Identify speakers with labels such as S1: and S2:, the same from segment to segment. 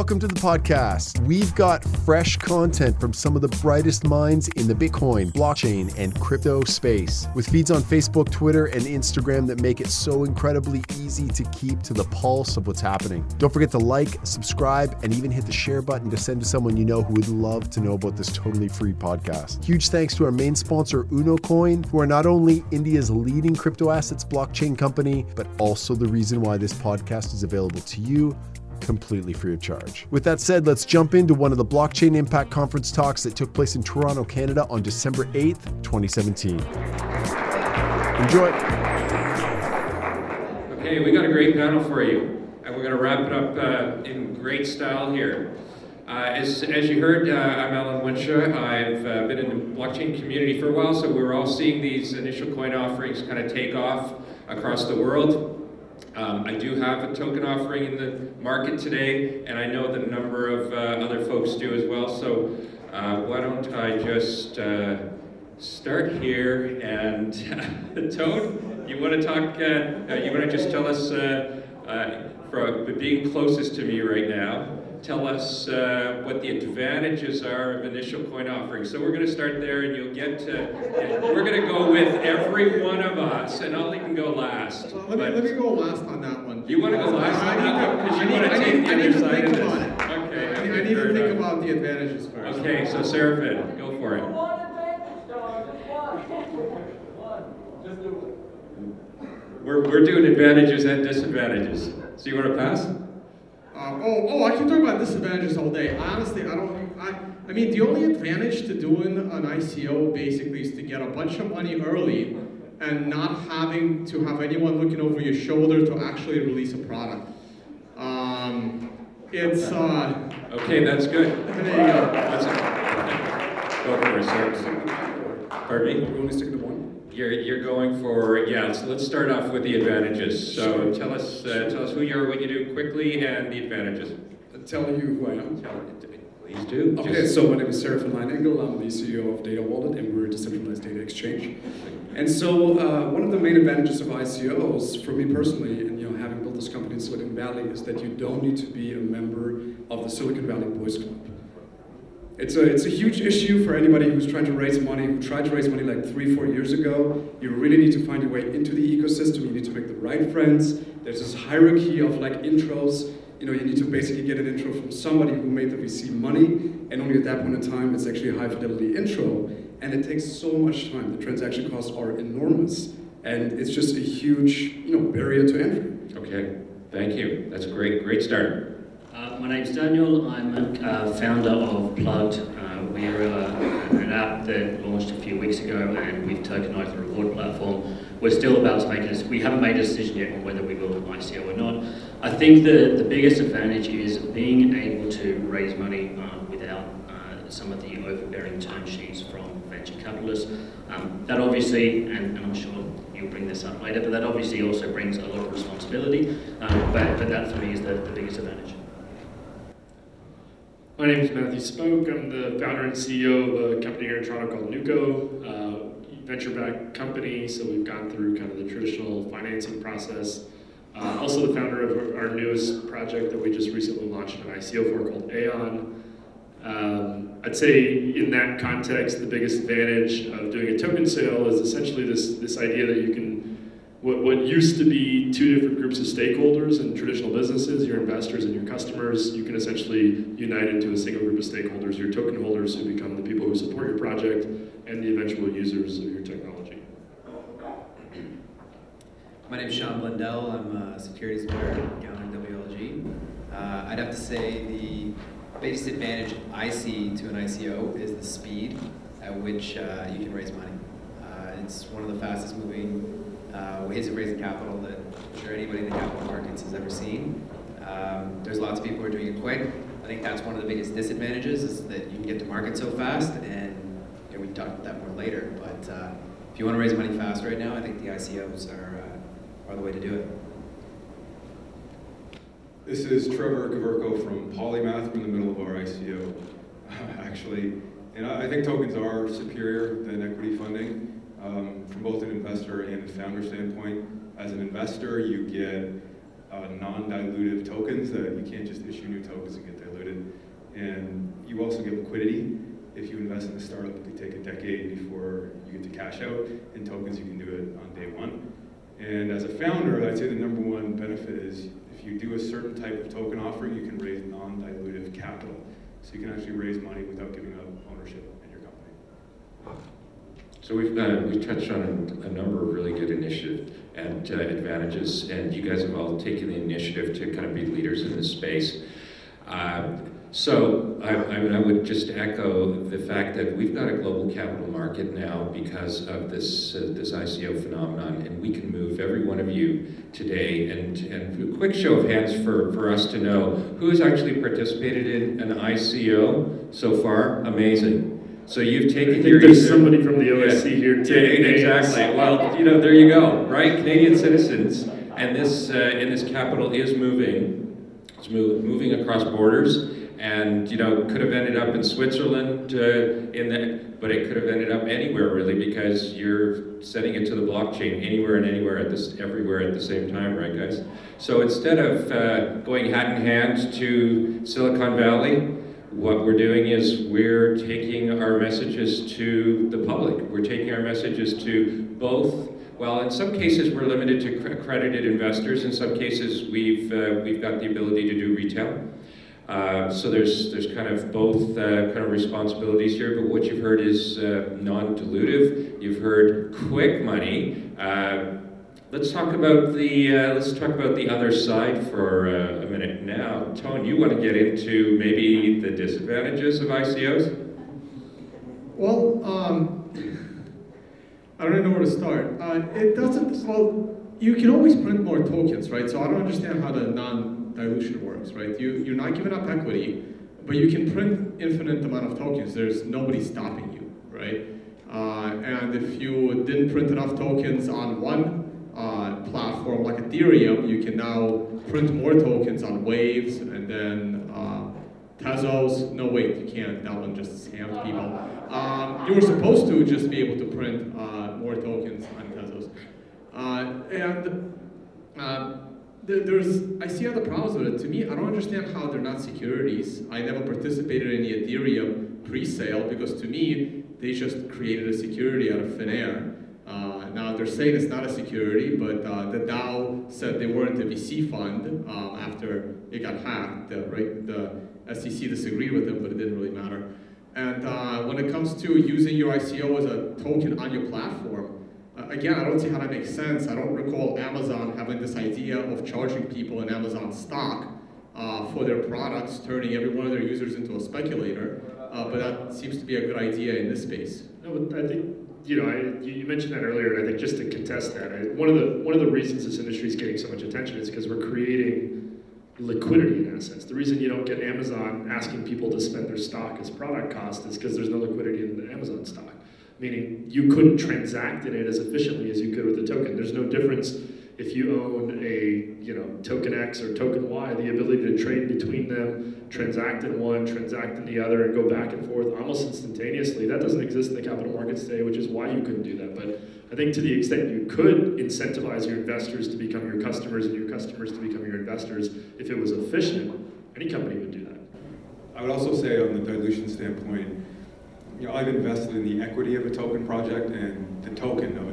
S1: welcome to the podcast. We've got fresh content from some of the brightest minds in the Bitcoin, blockchain, and crypto space, with feeds on Facebook, Twitter, and Instagram that make it so incredibly easy to keep to the pulse of what's happening. Don't forget to like, subscribe, and even hit the share button to send to someone you know who would love to know about this totally free podcast. Huge thanks to our main sponsor, UnoCoin, who are not only India's leading crypto assets blockchain company, but also the reason why this podcast is available to you completely free of charge. With that said, let's jump into one of the Blockchain Impact Conference talks that took place in Toronto, Canada on December 8th, 2017. Enjoy.
S2: Okay, we got a great panel for you, and we're going to wrap it up uh, in great style here. Uh, as, as you heard, uh, I'm Alan Wunsche. I've uh, been in the blockchain community for a while, so we're all seeing these initial coin offerings kind of take off across the world. Um, I do have a token offering in the market today, and I know that a number of uh, other folks do as well. So uh, why don't I just uh, start here? And Tone, you want to talk? Uh, uh, you want to just tell us, uh, for being closest to me right now, tell us uh, what the advantages are of initial coin offering. So we're going to start there, and you'll get to. We're going to go with every one of us, and Ollie can go last.
S3: let, me, let me go last on that one.
S2: You want to go last on that one because you want to take the other side of this.
S3: Okay. I, I need to think about the advantages first.
S2: Okay, so Serafin, go for it. We're, we're doing advantages and disadvantages. So you want to pass?
S3: Uh, oh, oh, I can talk about disadvantages all day. Honestly, I don't. I, I mean, the only advantage to doing an ICO basically is to get a bunch of money early and not having to have anyone looking over your shoulder to actually release a product. Um, it's. Uh,
S2: okay, that's good.
S3: There you go.
S2: That's it. Go for it, sir. Pardon me?
S4: You only stick to one.
S2: You're, you're going for, yeah, so let's start off with the advantages. So tell us, uh, tell us who you are, what you do quickly, and the advantages.
S4: Tell you who I am.
S2: Tell, please do.
S4: Okay, Just... so my name is Serafin Lion Engel. I'm the CEO of Data Wallet, and we're a decentralized data exchange. And so uh, one of the main advantages of ICOs, for me personally, and you know, having built this company in Silicon Valley, is that you don't need to be a member of the Silicon Valley Boys Club. It's a, it's a huge issue for anybody who's trying to raise money, who tried to raise money like three, four years ago. You really need to find your way into the ecosystem. You need to make the right friends. There's this hierarchy of like intros. You know, you need to basically get an intro from somebody who made the VC money, and only at that point in time, it's actually a high fidelity intro. And it takes so much time. The transaction costs are enormous. And it's just a huge, you know, barrier to entry.
S2: Okay, thank you. That's a great, great start.
S5: Uh, my name's Daniel. I'm a uh, founder of Plugged. Uh, we're uh, an app that launched a few weeks ago and we've tokenized the reward platform. We're still about to make it. We haven't made a decision yet on whether we will an ICO or not. I think the, the biggest advantage is being able to raise money uh, without uh, some of the overbearing term sheets from venture capitalists. Um, that obviously, and, and I'm sure you'll bring this up later, but that obviously also brings a lot of responsibility. Um, but, but that for me is the, the biggest advantage.
S6: My name is Matthew Spoke. I'm the founder and CEO of a company here in Toronto called Nuco, uh, venture-backed company. So we've gone through kind of the traditional financing process. Uh, also the founder of our newest project that we just recently launched an ICO for called Aion. Um, I'd say in that context, the biggest advantage of doing a token sale is essentially this, this idea that you can what, what used to be two different groups of stakeholders in traditional businesses, your investors and your customers, you can essentially unite into a single group of stakeholders, your token holders who become the people who support your project and the eventual users of your technology.
S7: My name is Sean Blundell. I'm a securities lawyer at Gowling WLG. Uh, I'd have to say the biggest advantage I see to an ICO is the speed at which uh, you can raise money. Uh, it's one of the fastest moving uh, ways of raising capital that I'm sure anybody in the capital markets has ever seen. Um, there's lots of people who are doing it quick. I think that's one of the biggest disadvantages is that you can get to market so fast, and you know, we can talk about that more later. But uh, if you want to raise money fast right now, I think the ICOs are, uh, are the way to do it.
S8: This is Trevor Koverko from Polymath. We're in the middle of our ICO, actually. And I think tokens are superior than equity funding um, from both an investor and a founder standpoint. As an investor, you get uh, non-dilutive tokens that you can't just issue new tokens and get diluted. And you also get liquidity. If you invest in a startup, it could take a decade before you get to cash out. In tokens, you can do it on day one. And as a founder, I'd say the number one benefit is if you do a certain type of token offering, you can raise non-dilutive capital. So you can actually raise money without giving up ownership in your company.
S2: So we've uh, we've touched on a, number of really good initiatives and uh, advantages, and you guys have all taken the initiative to kind of be leaders in this space. Uh, so I, I, mean, I would just echo the fact that we've got a global capital market now because of this uh, this ICO phenomenon, and we can move every one of you today. And and a quick show of hands for for us to know who has actually participated in an ICO so far. Amazing. So you've taken your
S6: there's somebody from the OSC yeah. here
S2: too. Yeah, exactly. Well, you know, there you go, right? Canadian citizens, and this uh, and this capital is moving. It's move, moving across borders and you know could have ended up in Switzerland uh, in the, but it could have ended up anywhere really because you're setting it to the blockchain anywhere and anywhere at this everywhere at the same time, right, guys? So instead of uh, going hat in hand to Silicon Valley, what we're doing is we're taking our messages to the public. We're taking our messages to both. Well, in some cases, we're limited to accredited investors. In some cases, we've uh, we've got the ability to do retail. Uh, so there's there's kind of both uh, kind of responsibilities here, but what you've heard is uh, non-dilutive. You've heard quick money. Uh, let's talk about the uh, let's talk about the other side for a minute now. Tone, you want to get into maybe the disadvantages of ICOs?
S3: Well, um, I don't know where to start. it doesn't. Well, you can always print more tokens, right? So I don't understand how the non dilution works, right? You, you're not giving up equity, but you can print infinite amount of tokens. There's nobody stopping you, right? Uh, and if you didn't print enough tokens on one uh, platform like Ethereum, you can now print more tokens on Waves and then uh, Tezos. No, wait, you can't. That one just scams people. Um, you were supposed to just be able to print uh, more tokens on Tezos. Uh, and uh, there's, I see other problems with it. To me, I don't understand how they're not securities. I never participated in the Ethereum pre-sale because to me, they just created a security out of thin air. Uh, they're saying it's not a security, but uh, the DAO said they weren't a VC fund um, after it got hacked. The, right, the SEC disagreed with them, but it didn't really matter. And uh, when it comes to using your ICO as a token on your platform, again, I don't see how that makes sense. I don't recall Amazon having this idea of charging people in Amazon stock uh, for their products, turning every one of their users into a speculator. Uh, but that seems to be a good idea in this space.
S6: No, but I think you know I, you mentioned that earlier, and I think just to contest that, I, one of the one of the reasons this industry is getting so much attention is because we're creating liquidity in assets. The reason you don't get Amazon asking people to spend their stock as product cost is because there's no liquidity in the Amazon stock meaning you couldn't transact in it as efficiently as you could with a token. There's no difference if you own a you know token X or token Y, the ability to trade between them, transact in one, transact in the other, and go back and forth almost instantaneously. That doesn't exist in the capital markets today, which is why you couldn't do that. But I think to the extent you could incentivize your investors to become your customers and your customers to become your investors, if it was efficient, any company would do that.
S8: I would also say on the dilution standpoint, you know, I've invested in the equity of a token project and the token of.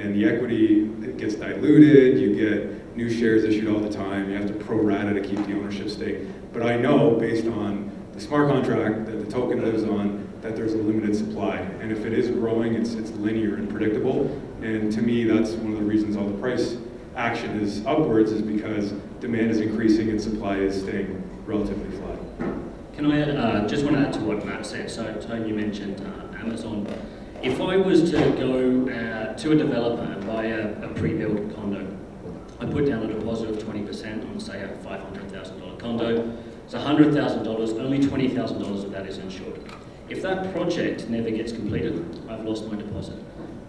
S8: And the equity gets diluted, you get new shares issued all the time, you have to pro rata to keep the ownership stake. But I know based on the smart contract that the token lives on that there's a limited supply. And if it is growing, it's, it's linear and predictable. And to me, that's one of the reasons all the price action is upwards is because demand is increasing and supply is staying relatively flat.
S5: Can I uh, just want to add to what Matt said? So, Tony, you mentioned uh, Amazon. If I was to go uh, to a developer and buy a, a pre-built condo, I put down a deposit of 20% on, say, a $500,000 condo. It's $100,000, only $20,000 of that is insured. If that project never gets completed, I've lost my deposit.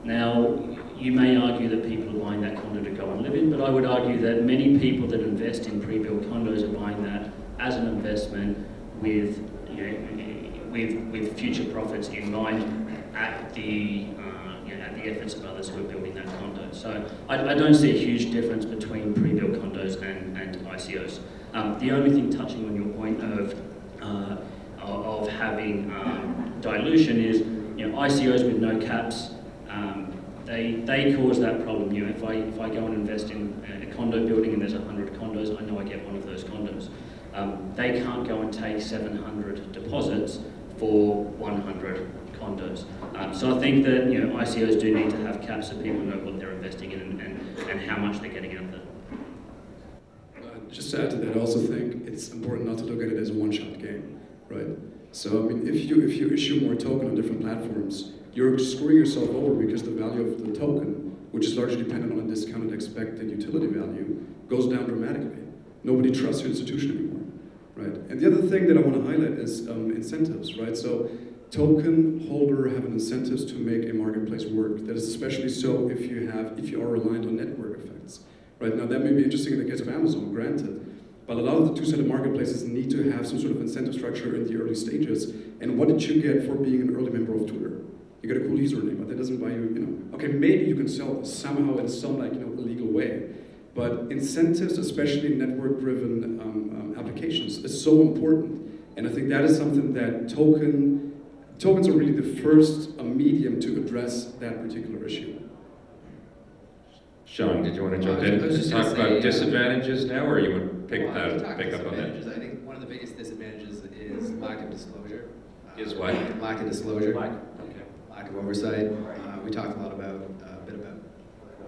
S5: Now, you may argue that people are buying that condo to go and live in, but I would argue that many people that invest in pre-built condos are buying that as an investment with, you know, with, with future profits in mind at the, uh, you know, at the efforts of others who are building that condo. So I, I don't see a huge difference between pre-built condos and, and ICOs. Um, the only thing touching on your point of uh, of, having um, dilution is you know ICOs with no caps. Um, they, they cause that problem. You know, if I if I go and invest in a condo building and there's 100 condos, I know I get one of those condos. Um, they can't go and take 700 deposits for 100 condos. Um, so I think that you know ICOs do need to have caps so people know what they're investing in and, and, and how much they're getting out of it.
S4: Uh, just to add to that, I also think it's important not to look at it as a one-shot game, right? So I mean, if you if you issue more token on different platforms, you're screwing yourself over because the value of the token, which is largely dependent on a discounted expected utility value, goes down dramatically. Nobody trusts your institution anymore, right? And the other thing that I want to highlight is um, incentives, right? So token holder have an incentives to make a marketplace work. That is especially so if you have if you are reliant on network effects. Right now, that may be interesting in the case of Amazon, granted, but a lot of the two-sided marketplaces need to have some sort of incentive structure in the early stages. And what did you get for being an early member of Twitter? You get a cool username, but that doesn't buy you, you know. Okay, maybe you can sell somehow in some like you know illegal way, but incentives, especially network-driven um, um, applications, is so important. And I think that is something that token tokens are really the first uh, medium to address that particular issue.
S2: Sean, did you want to jump in and talk say, about disadvantages now, or you would pick
S7: well,
S2: that, pick up on that?
S7: I think one of the biggest disadvantages is lack of disclosure.
S2: Is what?
S7: Lack of disclosure. Lack, okay. lack of oversight. Uh, we talked a lot about uh, a bit about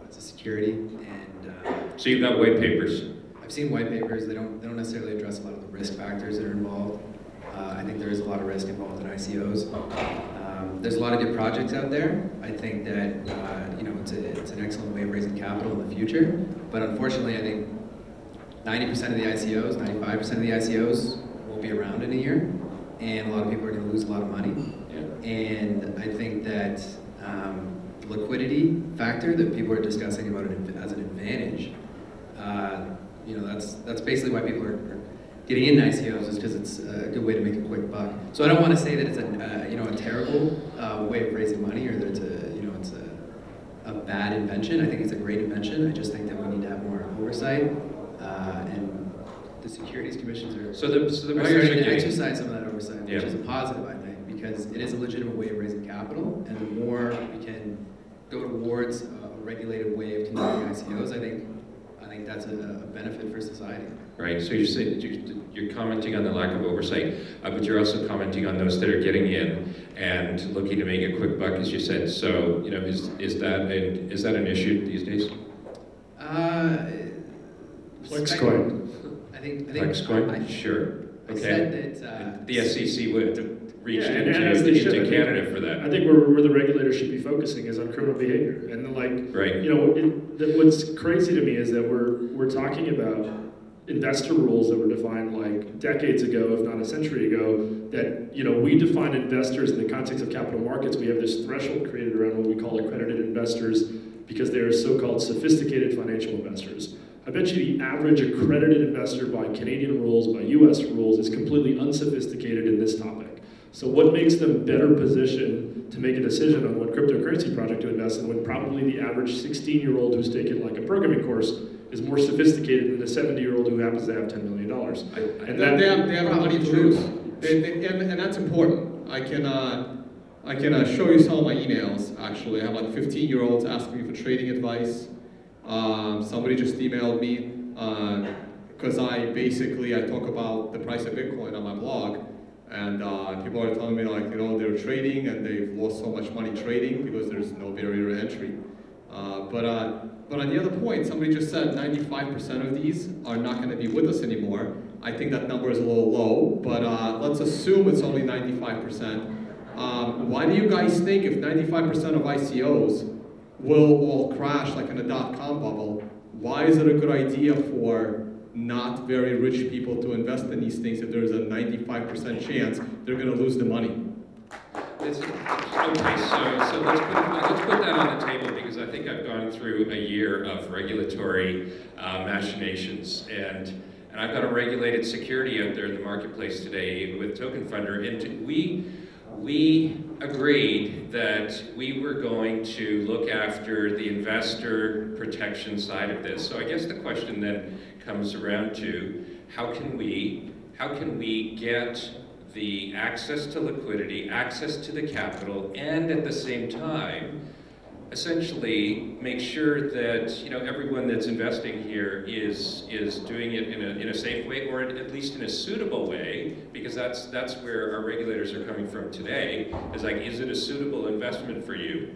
S7: what's the security and. Uh,
S2: so you've got white papers.
S7: I've seen white papers. They don't they don't necessarily address a lot of the risk factors that are involved. Uh, I think there is a lot of risk involved in ICOs. Um, there's a lot of good projects out there. I think that uh, you know it's, a, it's an excellent way of raising capital in the future. But unfortunately, I think 90% of the ICOs, 95% of the ICOs won't be around in a year, and a lot of people are going to lose a lot of money. Yeah. And I think that um, liquidity factor that people are discussing about it as an advantage, uh, you know, that's that's basically why people are, are getting in ICOs is because it's a good way to make a quick buck. So I don't want to say that it's a uh, you know a terrible uh, way of raising money or that it's a you know it's a, a bad invention. I think it's a great invention. I just think that we need to have more oversight uh, and the securities commissions are
S2: so the so the
S7: are starting to exercise some of that oversight, which is a positive I think because it is a legitimate way of raising capital, and the more we can go towards a regulated way of conducting ICOs, I think I think that's a, a benefit for society
S2: right? So you're saying you're commenting on the lack of oversight, uh, but you're also commenting on those that are getting in and looking to make a quick buck, as you said. So you know, is is that an, is that an issue these days?
S7: Uh,
S6: PlexCoin.
S7: I think. I
S2: think PlexCoin. I, sure. Okay.
S7: said that uh,
S2: the SEC would reach yeah, into, into Canada for that.
S6: I think where, where the regulators should be focusing is on criminal behavior, and like,
S2: right.
S6: you know, it, the, what's crazy to me is that we're we're talking about investor rules that were defined like decades ago, if not a century ago, that you know we define investors in the context of capital markets. We have this threshold created around what we call accredited investors because they are so-called sophisticated financial investors. I bet you the average accredited investor by Canadian rules, by US rules, is completely unsophisticated in this topic. So what makes them better positioned to make a decision on what cryptocurrency project to invest in when probably the average 16-year-old who's taken like a programming course is more sophisticated than a 70 year old who happens to have $10 million.
S3: and that, they have, they have money to lose. They, they, and, and, that's important. I can, uh, I can uh, show you some of my emails, actually. I have like 15 year olds asking me for trading advice. Um, somebody just emailed me because uh, I basically, I talk about the price of Bitcoin on my blog. And uh, people are telling me like, you know, they're trading and they've lost so much money trading because there's no barrier to entry. Uh, but uh, but on the other point, somebody just said 95% of these are not going to be with us anymore. I think that number is a little low, but uh, let's assume it's only 95%. Um, why do you guys think if 95% of ICOs will all crash like in a dot-com bubble, why is it a good idea for not very rich people to invest in these things if there's a 95% chance they're going to lose the money?
S2: Okay, so, so let's, put, let's put that on the table because I think I've gone through a year of regulatory uh, machinations and and I've got a regulated security out there in the marketplace today with Token Funder and we we agreed that we were going to look after the investor protection side of this. So I guess the question then comes around to how can we how can we get the access to liquidity, access to the capital, and at the same time essentially make sure that you know everyone that's investing here is is doing it in a, in a safe way or at least in a suitable way because that's that's where our regulators are coming from today is like is it a suitable investment for you?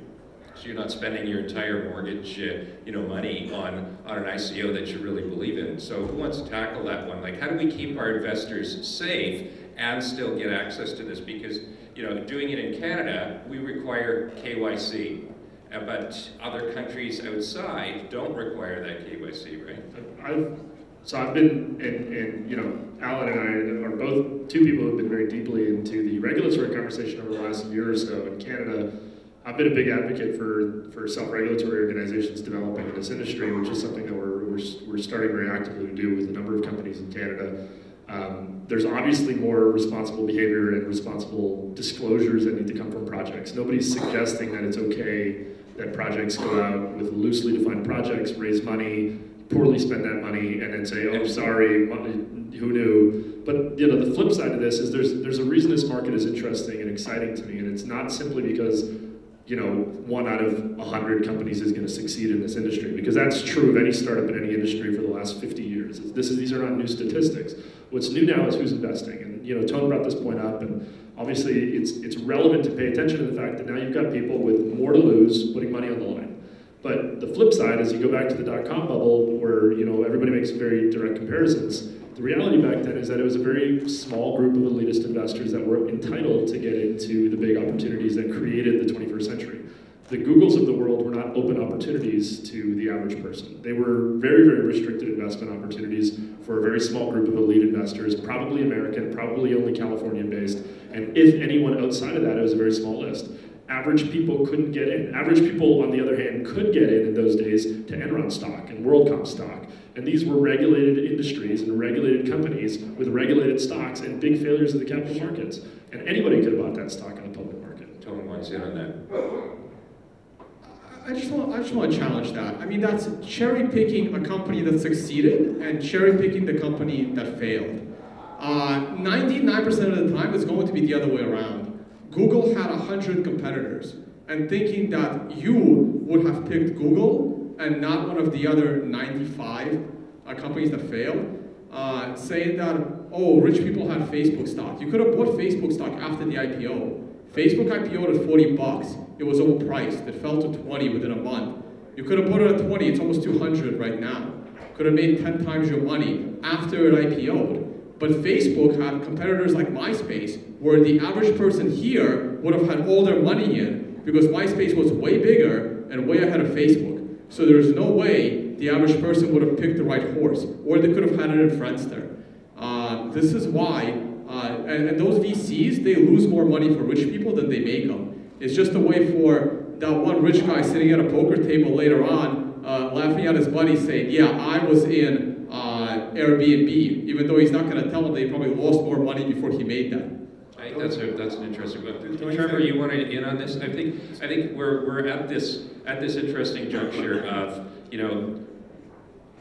S2: So you're not spending your entire mortgage uh, you know money on on an ICO that you really believe in. So who wants to tackle that one? Like how do we keep our investors safe and still get access to this because you know doing it in Canada we require KYC uh, but other countries outside don't require that KYC, right?
S6: I've, so I've been, and, and you know, Alan and I are both two people who have been very deeply into the regulatory conversation over the last year or so in Canada. I've been a big advocate for, for self-regulatory organizations developing in this industry, which is something that we're, we're, we're starting very actively to do with a number of companies in Canada. Um, there's obviously more responsible behavior and responsible disclosures that need to come from projects. Nobody's suggesting that it's okay that projects go out with loosely defined projects, raise money, poorly spend that money, and then say, "Oh, sorry, who knew?" But you know, the flip side of this is there's there's a reason this market is interesting and exciting to me, and it's not simply because you know one out of hundred companies is going to succeed in this industry, because that's true of any startup in any industry for the last 50 years. This is these are not new statistics. What's new now is who's investing, and you know, Tone brought this point up, and obviously it's, it's relevant to pay attention to the fact that now you've got people with more to lose putting money on the line. But the flip side is you go back to the dot-com bubble where you know everybody makes very direct comparisons. The reality back then is that it was a very small group of elitist investors that were entitled to get into the big opportunities that created the 21st century. The Googles of the world were not open opportunities to the average person. They were very, very restricted investment opportunities for a very small group of elite investors, probably American, probably only Californian based, and if anyone outside of that, it was a very small list. Average people couldn't get in. Average people, on the other hand, could get in in those days to Enron stock and WorldCom stock. And these were regulated industries and regulated companies with regulated stocks and big failures of the capital markets. And anybody could have bought that stock in the public market.
S2: Tony wants in on that.
S3: I just want I just want to challenge that. I mean, that's cherry picking a company that succeeded and cherry picking the company that failed. 99% uh, of the time, it's going to be the other way around. Google had 100 competitors, and thinking that you would have picked Google and not one of the other 95 uh, companies that failed, uh, saying that, oh, rich people had Facebook stock. You could have bought Facebook stock after the IPO. Facebook IPO'd at 40 bucks. It was overpriced. It fell to 20 within a month. You could have bought it at 20. It's almost 200 right now. Could have made 10 times your money after it IPO'd. But Facebook had competitors like MySpace, where the average person here would have had all their money in because MySpace was way bigger and way ahead of Facebook. So there's no way the average person would have picked the right horse, or they could have had it in Friendster. Uh, this is why, uh, and, and, those VCs, they lose more money for rich people than they make them. It's just a way for that one rich guy sitting at a poker table later on, uh, laughing at his buddy saying, yeah, I was in uh, Airbnb, even though he's not going to tell them they probably lost more money before he made that.
S2: I think that's a, that's an interesting one. Trevor, you want to in on this? I think I think we're we're at this at this interesting juncture of you know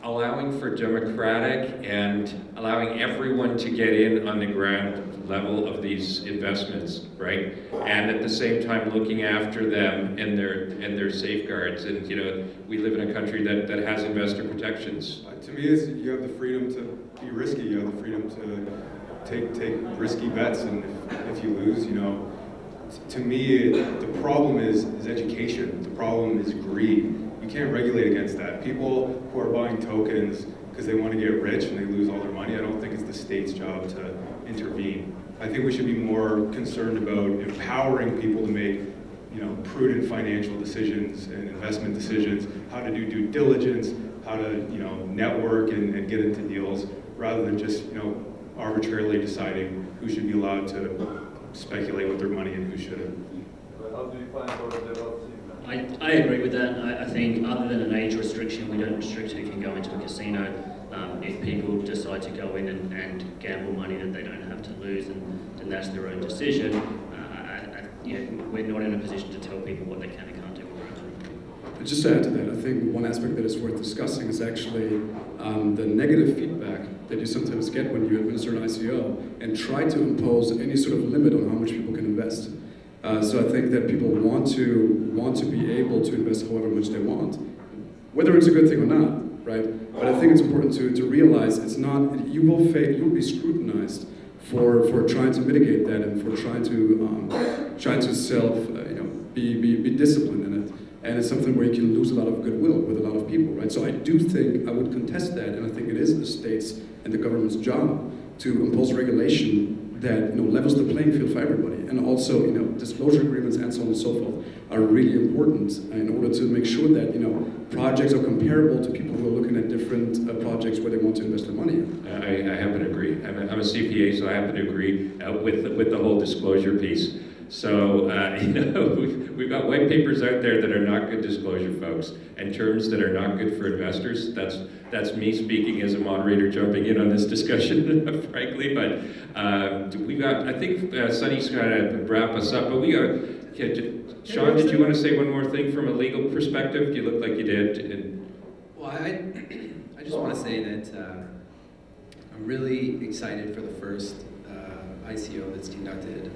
S2: allowing for democratic and allowing everyone to get in on the ground level of these investments, right? And at the same time looking after them and their and their safeguards. And you know, we live in a country that, that has investor protections.
S8: Uh, to me, is you have the freedom to be risky. You have the freedom to take take risky bets, and if, if you lose, you know. To me, the problem is, is education. The problem is greed you can't regulate against that. People who are buying tokens because they want to get rich and they lose all their money, I don't think it's the state's job to intervene. I think we should be more concerned about empowering people to make you know, prudent financial decisions and investment decisions, how to do due diligence, how to you know, network and, and get into deals, rather than just you know, arbitrarily deciding who should be allowed to speculate with their money and who shouldn't.
S9: How do you find
S5: I, I agree with that. I, I, think other than an age restriction, we don't restrict who can go into a casino. Um, if people decide to go in and, and, gamble money that they don't have to lose, and, and that's their own decision. Uh, I, yeah, we're not in a position to tell people what they can and can't do.
S4: Just to add to that, I think one aspect that is worth discussing is actually um, the negative feedback that you sometimes get when you administer an ICO and try to impose any sort of limit on how much people can invest. Uh, so I think that people want to want to be able to invest however much they want, whether it's a good thing or not, right? But I think it's important to, to realize it's not you will fa- you will be scrutinized for, for trying to mitigate that and for trying to um, trying to self uh, you know be, be, be disciplined in it and it's something where you can lose a lot of goodwill with a lot of people, right? So I do think I would contest that, and I think it is the states and the government's job to impose regulation that you know levels the playing field for everybody, and also you know disclosure agreements and so on and so forth are really important in order to make sure that you know projects are comparable to people who are looking at different uh, projects where they want to invest their money.
S2: I, I happen to agree. I'm a, I'm a CPA, so I happen to agree uh, with with the whole disclosure piece. So, uh, you know, we've, we've got white papers out there that are not good disclosure, folks, and terms that are not good for investors. That's, that's me speaking as a moderator jumping in on this discussion, frankly, but uh, we got, I think uh, Sunny's to wrap us up, but we got, yeah, Sean, did you want to say one more thing from a legal perspective? You look like you did. And...
S7: Well, I, I just want to say that uh, I'm really excited for the first uh, ICO that's conducted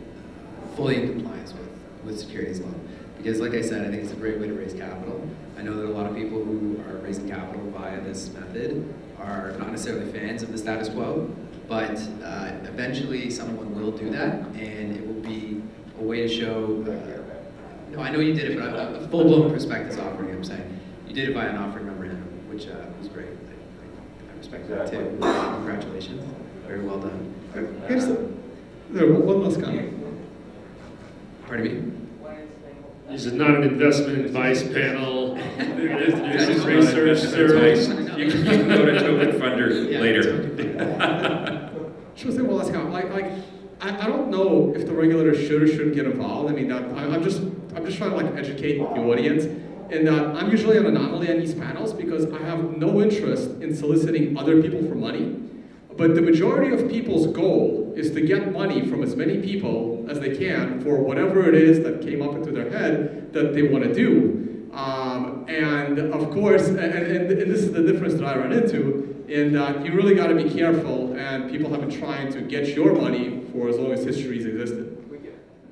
S7: fully in compliance with, with securities law. Because like I said, I think it's a great way to raise capital. I know that a lot of people who are raising capital via this method are not necessarily fans of the status quo, but uh, eventually someone will do that, and it will be a way to show, uh, no, I know you did it, but a, a full-blown prospectus offering, I'm saying. You did it by an offering memorandum, which uh, was great. I, I respect that too. Congratulations. Very well done.
S3: Here's the, there, one last comment.
S7: Pardon me?
S6: This is not an investment advice panel. this is
S2: research service. You can go to Token Funder yeah, later.
S3: Sure thing, well, let's go. Like, like, I, I don't know if the regulator should or shouldn't get involved. I mean, that, I, am just, I'm just trying to like educate the audience. And that I'm usually an anomaly on these panels because I have no interest in soliciting other people for money. But the majority of people's goal is to get money from as many people as they can for whatever it is that came up into their head that they want to do. Um, and of course, and, and, and, this is the difference that I run into, in that you really got to be careful, and people have been trying to get your money for as long as history's existed.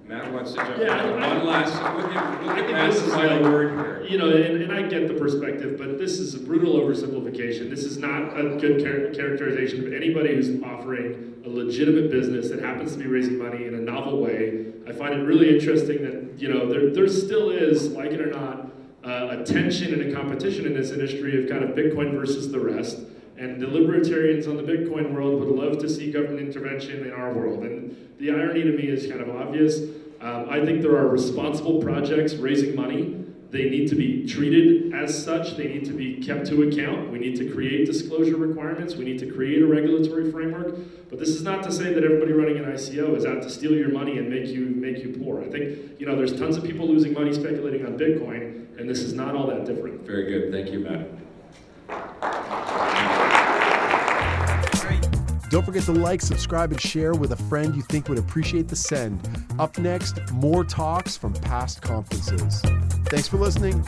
S2: Matt wants to jump yeah, in. One last, we'll give, we'll give Matt the final word here.
S6: You know, and, and, I get the perspective, but this is a brutal oversimplification. This is not a good char characterization of anybody who's offering a legitimate business that happens to be raising money in a novel way. I find it really interesting that, you know, there, there still is, like it or not, uh, a tension and a competition in this industry of kind of Bitcoin versus the rest. And the libertarians on the Bitcoin world would love to see government intervention in our world. And the irony to me is kind of obvious. Um, I think there are responsible projects raising money. They need to be treated as such. They need to be kept to account. We need to create disclosure requirements. We need to create a regulatory framework. But this is not to say that everybody running an ICO is out to steal your money and make you make you poor. I think you know there's tons of people losing money speculating on Bitcoin, and this is not all that different.
S2: Very good. Thank you, Matt.
S1: Don't forget to like, subscribe, and share with a friend you think would appreciate the send. Up next, more talks from past conferences. Thanks for listening.